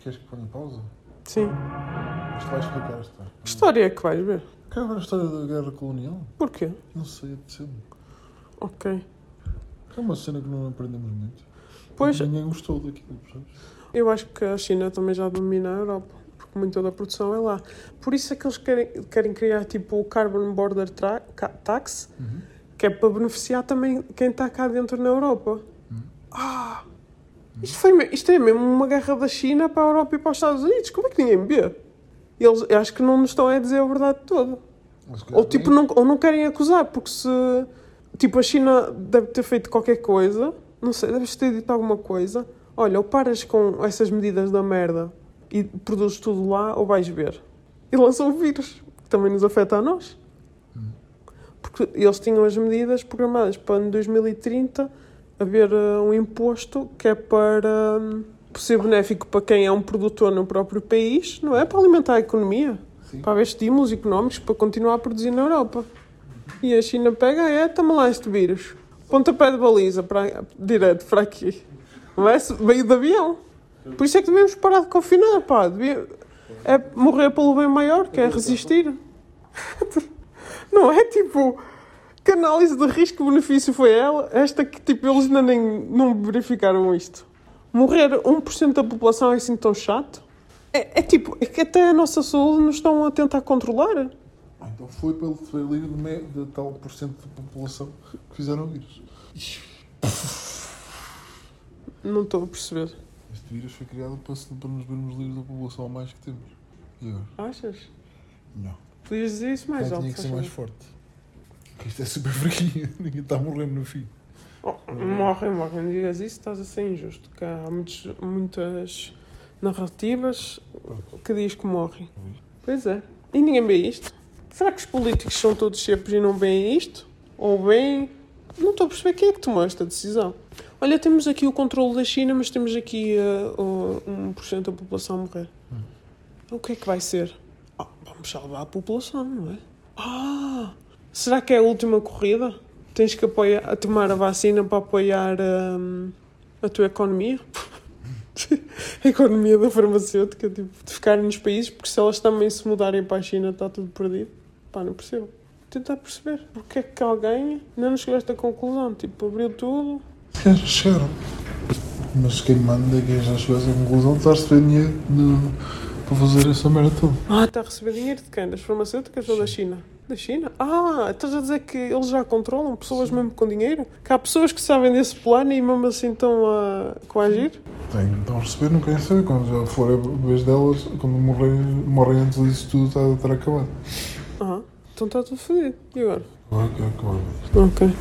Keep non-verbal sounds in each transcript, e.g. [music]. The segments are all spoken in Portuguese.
Queres que ponha pausa? Sim. Isto vai explicar esta. Que história é que vais ver? Quero ver a história da guerra colonial? Porquê? Não sei, apeteceu-me. Ok. É uma cena que não aprendemos muito. Pois, Ninguém gostou daquilo, percebes? eu acho que a China também já domina a Europa, porque muita da produção é lá. Por isso é que eles querem, querem criar tipo o Carbon Border Tra- Tax, Uhum. que é para beneficiar também quem está cá dentro na Europa. Uhum. Ah! Isto, foi, me- isto é mesmo uma guerra da China para a Europa e para os Estados Unidos. Como é que ninguém vê? Eles acho que não nos estão a dizer a verdade toda. Ou tipo, não, ou não querem acusar, porque se. Tipo, a China deve ter feito qualquer coisa, não sei, deves ter dito alguma coisa. Olha, ou paras com essas medidas da merda e produzes tudo lá, ou vais ver. E lançam o vírus, que também nos afeta a nós. Porque eles tinham as medidas programadas para em 2030 haver eh, um imposto que é para hum, ser benéfico para quem é um produtor no próprio país, não é? Para alimentar a economia Sim. para haver estímulos económicos para continuar a produzir na Europa. E a China pega, "Ah, é, toma lá este vírus. Pontapé de baliza, para, direto para aqui. Vai veio de avião. Por isso é que devemos parar de confinar, pá. Devia- é morrer pelo bem maior, que é resistir. [laughs] Não é tipo... Que análise de risco-benefício foi ela? Esta que tipo, eles ainda nem não verificaram isto. Morrer 1% da população é assim tão chato? É, é tipo, é que até a nossa saúde nos estão a tentar controlar. Ah, então foi pelo foi livre de, de tal por cento da população que fizeram o vírus. Não estou a perceber. Este vírus foi criado para, para nos vermos livres da população a mais que temos. E agora? Achas? Não. Podias dizer isso mais Ah, alto. tinha que ser mais forte. Porque isto é super fraquinho. [laughs] Ninguém está morrendo no fim. Oh, morrem, morrem. Não digas isso, estás a ser injusto. Que há muitos, muitas narrativas que diz que morrem. Pois é. E ninguém vê isto. Será que os políticos são todos sempre e não veem isto? Ou bem? Não estou a perceber quem é que tomou esta decisão. Olha, temos aqui o controle da China, mas temos aqui uh, uh, 1% da população a morrer. O que é que vai ser? Ah, vamos salvar a população, não é? Ah! Será que é a última corrida? Tens que apoiar, a tomar a vacina para apoiar hum, a tua economia? [laughs] a economia da farmacêutica, tipo, de ficarem nos países, porque se elas também se mudarem para a China está tudo perdido. Pá, não percebo. Tentar perceber porque é que alguém não chegou a esta conclusão. Tipo, abriu tudo. Já chegaram. Mas quem manda é quem já chegou a essa conclusão está a receber dinheiro para fazer essa merda toda. Ah, está a receber dinheiro de quem? Das farmacêuticas ou da China? Da China? Ah, estás a dizer que eles já controlam pessoas mesmo com dinheiro? Que há pessoas que sabem desse plano e mesmo assim estão a coagir? Tem, estão a receber, não querem saber. Quando já for a vez delas, quando morrem, morrem antes disso tudo está a estar acabado. Ah, então está tudo fodido. E agora? Agora que. Ok.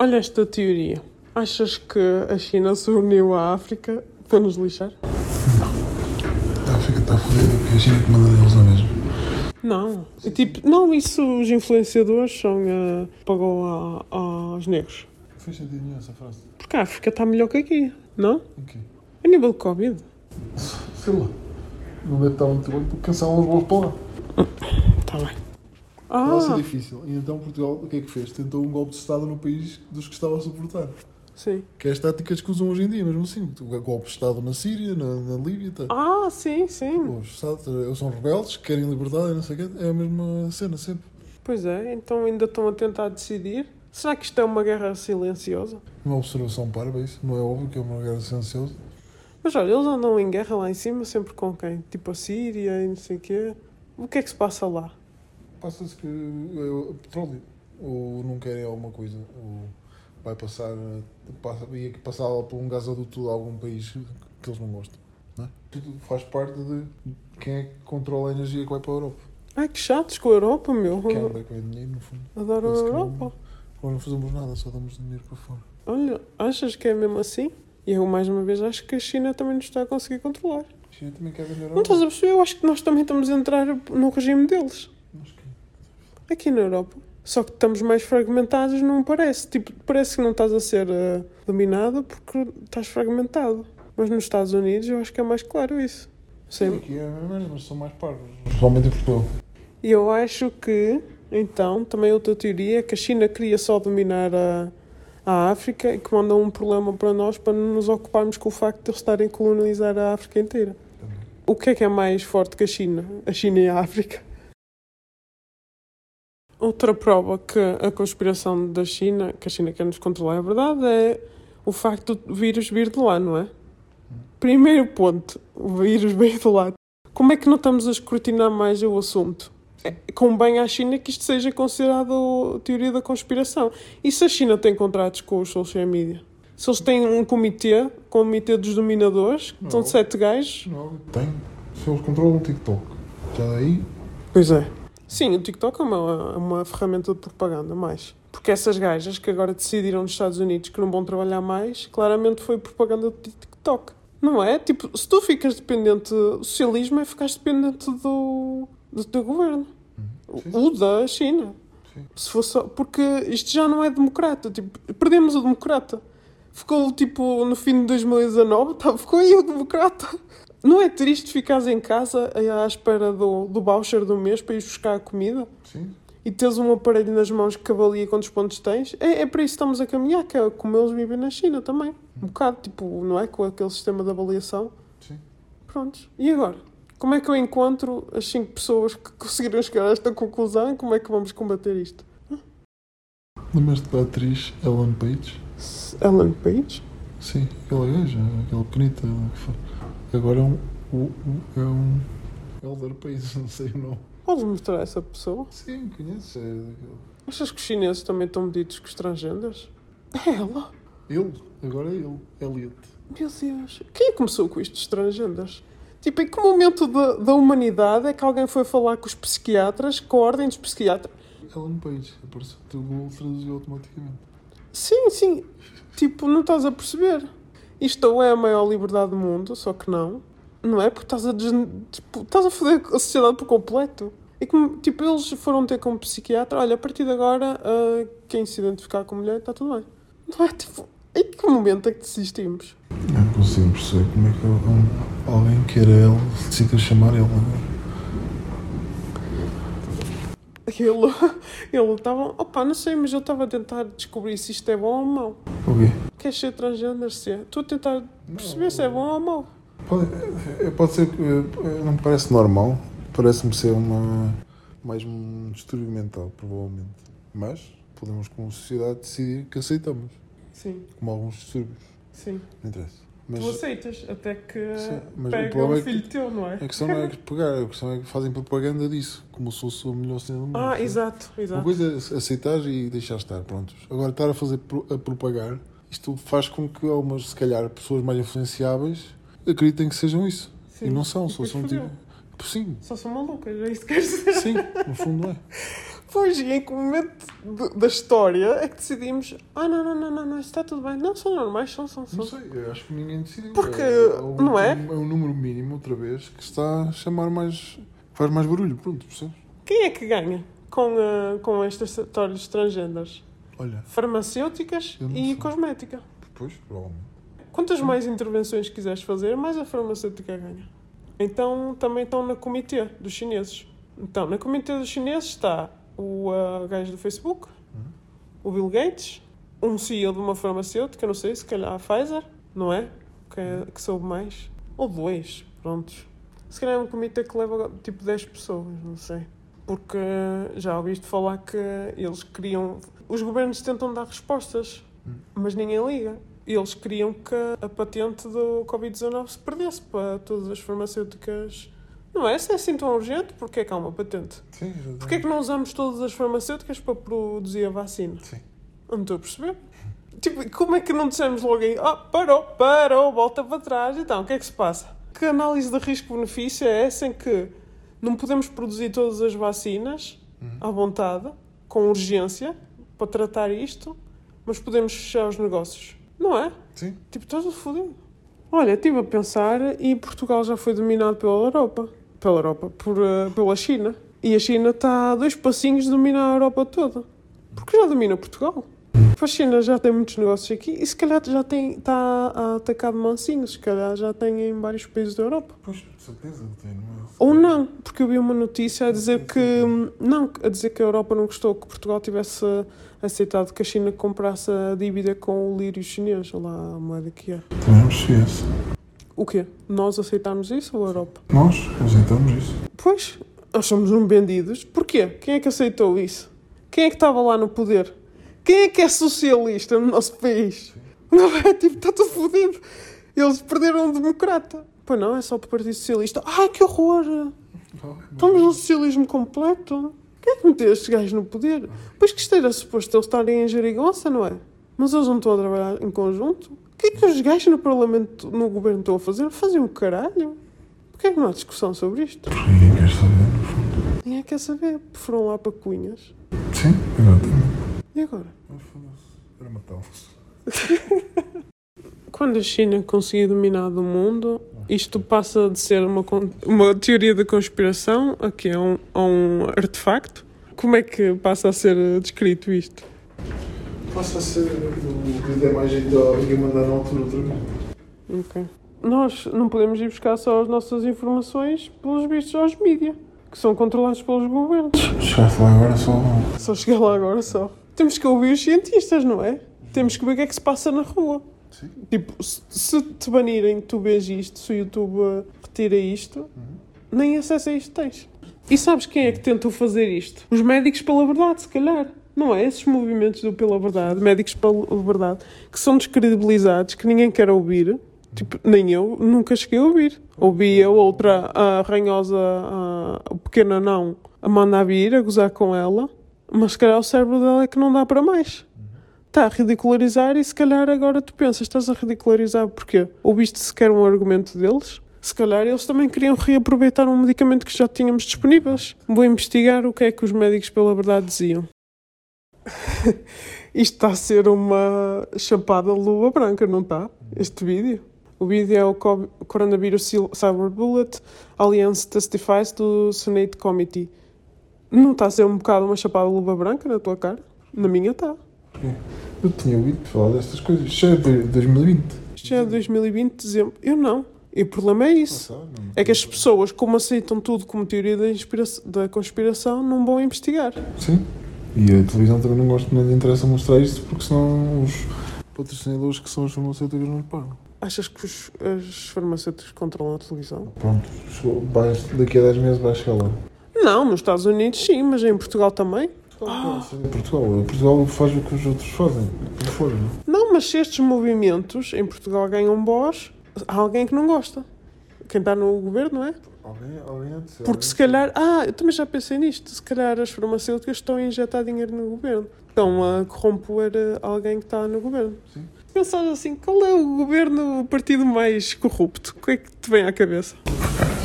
Olha esta teoria. Achas que a China se uniu à África para nos lixar? Está a ficar está fodido porque a China que manda deles na mesma. Não. Tipo, não, isso os influenciadores são. Uh, pagou a- aos negros. Não fez sentido nenhum essa frase. Porque a África está melhor que aqui, não? Ok. A nível de Covid. Sei lá. Não deve estar muito bem porque cancelam os voos para lá. Está bem. Vai ser Ah, difícil. E então Portugal, o que é que fez? Tentou um golpe de Estado no país dos que estava a suportar. Sim. Que é as táticas que usam hoje em dia, mesmo assim. O golpe de Estado na Síria, na, na Líbia. Tá. Ah, sim, sim. Os são rebeldes, querem liberdade não sei o quê. É a mesma cena sempre. Pois é, então ainda estão a tentar decidir. Será que isto é uma guerra silenciosa? Uma observação parva, isso. Não é óbvio que é uma guerra silenciosa. Mas olha, eles andam em guerra lá em cima sempre com quem? Tipo a Síria e não sei o quê. O que é que se passa lá? Passa-se que é petróleo. Ou não querem alguma coisa. Ou vai passar. Passa, ia passar por um gasoduto de algum país que eles não gostam. Não é? Tudo faz parte de quem é que controla a energia que vai para a Europa. Ai, que chatos com a Europa, meu. Quem anda com dinheiro, no fundo. Adoro a que Europa. Nós não fazemos nada, só damos dinheiro para fora. Olha, achas que é mesmo assim? E eu, mais uma vez, acho que a China também nos está a conseguir controlar. A China também quer vender Não estás a perceber? Eu acho que nós também estamos a entrar no regime deles. Acho que Aqui na Europa. Só que estamos mais fragmentados, não parece. Tipo, parece que não estás a ser eh, dominado porque estás fragmentado. Mas nos Estados Unidos eu acho que é mais claro isso. Sim. Aqui é a mesma merda, mas são mais parvos. Principalmente em Portugal. E eu acho que, então, também outra teoria é que a China queria só dominar a, a África e que manda um problema para nós para não nos ocuparmos com o facto de eles estarem a colonizar a África inteira. O que é que é mais forte que a China? A China e a África. Outra prova que a conspiração da China, que a China quer nos controlar, é verdade, é o facto do vírus vir de lá, não é? Primeiro ponto, o vírus [laughs] veio de lá. Como é que não estamos a escrutinar mais o assunto? É, convém à China que isto seja considerado teoria da conspiração. E se a China tem contratos com os social media? Se eles têm um comitê, comitê dos dominadores, que são sete gajos? Não, tem. Se eles controlam o TikTok. Já daí. Pois é. Sim, o TikTok é uma, é uma ferramenta de propaganda, mais. Porque essas gajas que agora decidiram nos Estados Unidos que não vão trabalhar mais, claramente foi propaganda do TikTok. Não é? Tipo, se tu ficas dependente do socialismo, é ficar dependente do, do teu governo. Sim. O da China. Sim. Se fosse só- porque isto já não é democrata. Tipo, perdemos o democrata. Ficou tipo no fim de 2019, tá, ficou aí o democrata. Não é triste ficares em casa à espera do, do voucher do mês para ir buscar a comida Sim. e teres um aparelho nas mãos que avalia quantos pontos tens? É, é para isso que estamos a caminhar, que é como eles vivem na China também. Um bocado, tipo, não é? Com aquele sistema de avaliação. Sim. Prontos. E agora? Como é que eu encontro as 5 pessoas que conseguiram chegar a esta conclusão e como é que vamos combater isto? Lembras-te da atriz Ellen Page? Ellen Page? Sim, aquela gaja, aquela bonita. que Agora é um. o- É um. Elder Page, [laughs] não sei o nome. Podes mostrar essa pessoa? Sim, conheces? É Achas que os chineses também estão medidos com os transgêneros? [laughs] É ela? Ele, agora é ele, Elliot. Meu Deus. Quem é começou com isto dos transgêneros? Tipo, em que momento da, da humanidade é que alguém foi falar com os psiquiatras, com a ordem dos psiquiatras? Ellen Page, apareceu, o Google traduziu automaticamente. Sim, sim. Tipo, não estás a perceber. Isto é a maior liberdade do mundo, só que não. Não é? Porque estás a, des... tipo, estás a foder a sociedade por completo. E como, tipo, eles foram ter com um psiquiatra, olha, a partir de agora, ah, quem se identificar com mulher, está tudo bem. Não é? Tipo, em que momento é que desistimos? Não consigo perceber como é que alguém que era ele decide chamar ele. Ele, [laughs] ele estava, opa, não sei, mas eu estava a tentar descobrir se isto é bom ou mau. O quê? Queres ser transgênero? Se é? Estou a tentar perceber se é bom ou mau. Pode, é- pode ser que. é, Não me parece normal. Parece-me ser uma. Mais um distúrbio mental, provavelmente. Mas podemos, como sociedade, decidir que aceitamos. Sim, Como alguns distúrbios. sim. Não interessa. Mas tu aceitas, até que Sim, mas o pega problema um é que- filho teu, não é? a questão não é que pegar, a questão é que fazem propaganda disso. Como se fosse a melhor cena do mundo. Ah, exato, Uma exato. coisa é aceitar e deixar estar, prontos. Agora, estar a fazer, a propagar, isto faz com que algumas, se calhar, pessoas mais influenciáveis acreditem que sejam isso. Sim. E não são, E só são tipo. Sim, Só são malucas, é isso que queres dizer? sim, no fundo é. [laughs] Pois, e em que momento de- da história é que decidimos ah, não, não, não, não, não, está tudo bem. Não, são normais, são, são, Não são. sei, eu acho que ninguém decidiu. Porque, um, não é? É um número mínimo, outra vez, que está a chamar mais. faz mais barulho, pronto, percebes? Quem é que ganha com, ah, com estas histórias transgêneras? Olha, Farmacêuticas não e sei. cosmética. depois, provavelmente. Quantas mais intervenções quiseres fazer, mais a farmacêutica ganha. Então também estão na comitê dos chineses. Então, na comitê dos chineses está o ah, gajo do Facebook, o Bill Gates, um CEO de uma farmacêutica, não sei, se calhar a Pfizer, não é? Que, é- que soube mais. Ou dois, prontos. Se calhar é um comitê que leva tipo 10 pessoas, não sei. Porque já ouviste falar que eles queriam. Os governos tentam dar respostas, mas ninguém liga. Eles queriam que a patente do Covid-19 se perdesse para todas as farmacêuticas. Não é? Se é assim tão urgente, porquê é que há uma patente? Sim, já Porquê é que não usamos todas as farmacêuticas para produzir a vacina? Sim. Não estou a perceber. Tipo, como é que não dissemos logo aí, ah, parou, parou, volta para trás, então, o que é que se passa? Que análise de risco-benefício é essa em que não podemos produzir todas as vacinas à vontade, com urgência, para tratar isto, mas podemos fechar os negócios? Não é? Sim. Tipo, estás a foder. Olha, estive a pensar e Portugal já foi dominado pela Europa. Pela Europa, por, eh, pela China. E a China está a dois passinhos de dominar a Europa toda. Porque já domina Portugal. A China já tem muitos negócios aqui e se calhar já tem, está a atacar de mansinhos. Se calhar já tem em vários países da Europa. Pois, certeza que tem, não é? Ou não, porque eu vi uma notícia a dizer que. Não, a dizer que a Europa não gostou que Portugal tivesse aceitado que a China comprasse a dívida com o lírio chinês, lá a moeda que é. Também esse. O quê? Nós aceitarmos isso ou a Europa? Nós aceitamos isso. Pois, nós somos um vendidos. Porquê? Quem é que aceitou isso? Quem é que estava lá no poder? Quem é que é socialista no nosso país? Não é? Tipo, está tudo fodido. Eles perderam um democrata. Pois não, é só para o Partido Socialista. Ai, que horror! Estamos num socialismo completo. Quem é que meteu estes gajos no poder? Pois que isto era suposto eles estarem em gerigonça, não é? Mas eles não estão a trabalhar em conjunto. O que é que os gajos no Parlamento, no Governo estão a fazer? Fazem um caralho. Porquê é que não há discussão sobre isto? Ninguém quer saber, no fundo. Ninguém quer saber. Foram lá para Cunhas. Sim, exatamente. E agora? Era matá-los. [laughs] Quando a China conseguir dominar o mundo, isto passa de ser uma, uma teoria da conspiração a que é um, a um artefacto. Como é que passa a ser eh, descrito isto? Passa a ser o vídeo é mais jeito alguém mandar na altura outra vez. Ok. Nós não podemos ir buscar só as nossas informações pelos vistos aos mídia, que são controlados pelos governos. Chegaste lá agora só. Só chegar lá agora só. Temos que ouvir os cientistas, não é? Temos que ver o que é que se passa na rua. Sim. Tipo, se, se te banirem, tu vês isto, se o YouTube uh, retira isto, nem acesso a isto tens. E sabes quem é que tentou fazer isto? Os médicos pela verdade, se calhar. Não é? Esses movimentos do pela verdade, médicos pela verdade, que são descredibilizados, que ninguém quer ouvir. Tipo, nem eu nunca cheguei a ouvir. Ouvi a outra, a ranhosa, a, o pequeno não, a mandar vir, a gozar com ela. Mas se calhar o cérebro dela é que não dá para mais. Está a ridicularizar e se calhar agora tu pensas, estás a ridicularizar porquê? Ouviste sequer um argumento deles? Se calhar eles também queriam reaproveitar um medicamento que já tínhamos disponíveis. Vou investigar o que é que os médicos pela verdade diziam. [laughs] Isto está a ser uma chapada de luva branca, não está? Este vídeo. O vídeo é o Co- Coronavirus Cyber Bullet Alliance Testifies do Senate Committee. Não está a ser um bocado uma chapada de luva branca na tua cara? Na minha está. Eu tinha ouvido falar destas coisas. Isto é de 2020. Isto é 2020, dezembro. Eu não. E o problema é isso. É que as pessoas, como aceitam tudo como teoria da, da conspiração, não vão investigar. Sim. E a televisão também não gosta, nem lhe interessa mostrar isto porque senão os patrocinadores que são as farmacêuticas não pagam. Achas que os, as farmacêuticas controlam a televisão? Pronto, daqui a 10 meses vai chegar lá. Não, nos Estados Unidos sim, mas em Portugal também. Em Portugal. Portugal faz o que os outros fazem. Não? Não, mas se estes movimentos em Portugal ganham voz, há alguém que não gosta. Quem está no governo, não é? Alguém, alguém antes. Porque se calhar, ah, eu também já pensei nisto, se calhar as farmacêuticas estão a injetar dinheiro no governo. Estão a corromper eh, alguém que está no governo. Sim. Pensar assim, qual é o governo, o partido mais corrupto? O que é que te vem à cabeça?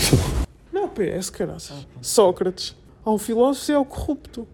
[laughs] Não, o PS, caraças. Sócrates. Há um filósofo e é o corrupto.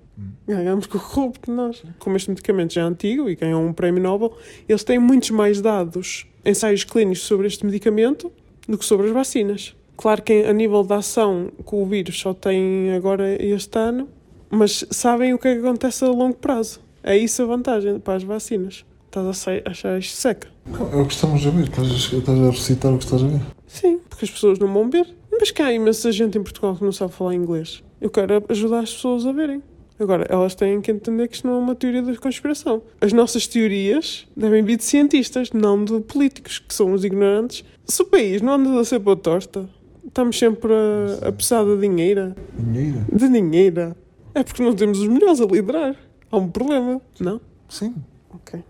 Ganhamos com o corrupto nós. Como este medicamento já é antigo e ganhou um prémio Nobel, eles têm muitos mais dados, ensaios clínicos sobre este medicamento do que sobre as vacinas. Claro que a nível da ação com o vírus só tem agora este ano, mas sabem o que é que acontece a longo prazo. É isso a vantagem para as vacinas. Estás a achar isto seca? É o que estamos a ver. Estás a recitar o que estás a ver. Sim, porque as pessoas não vão ver. Mas que há imensa gente em Portugal que não sabe falar inglês. Eu quero ajudar as pessoas a verem. Agora, elas têm que entender que isto não é uma teoria da conspiração. As nossas teorias devem vir de cientistas, não de políticos, que são os ignorantes. Se o país não anda a ser para torta, estamos sempre a, a precisar de dinheiro. Dinheiro? De dinheiro. É porque não temos os melhores a liderar. Há um problema, não? Sim. Ok.